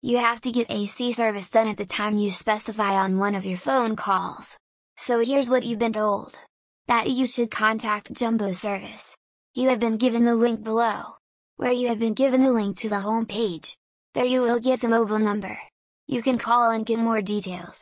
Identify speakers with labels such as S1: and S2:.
S1: you have to get AC service done at the time you specify on one of your phone calls. So here's what you've been told. That you should contact Jumbo Service. You have been given the link below. Where you have been given the link to the home page. There you will get the mobile number. You can call and get more details.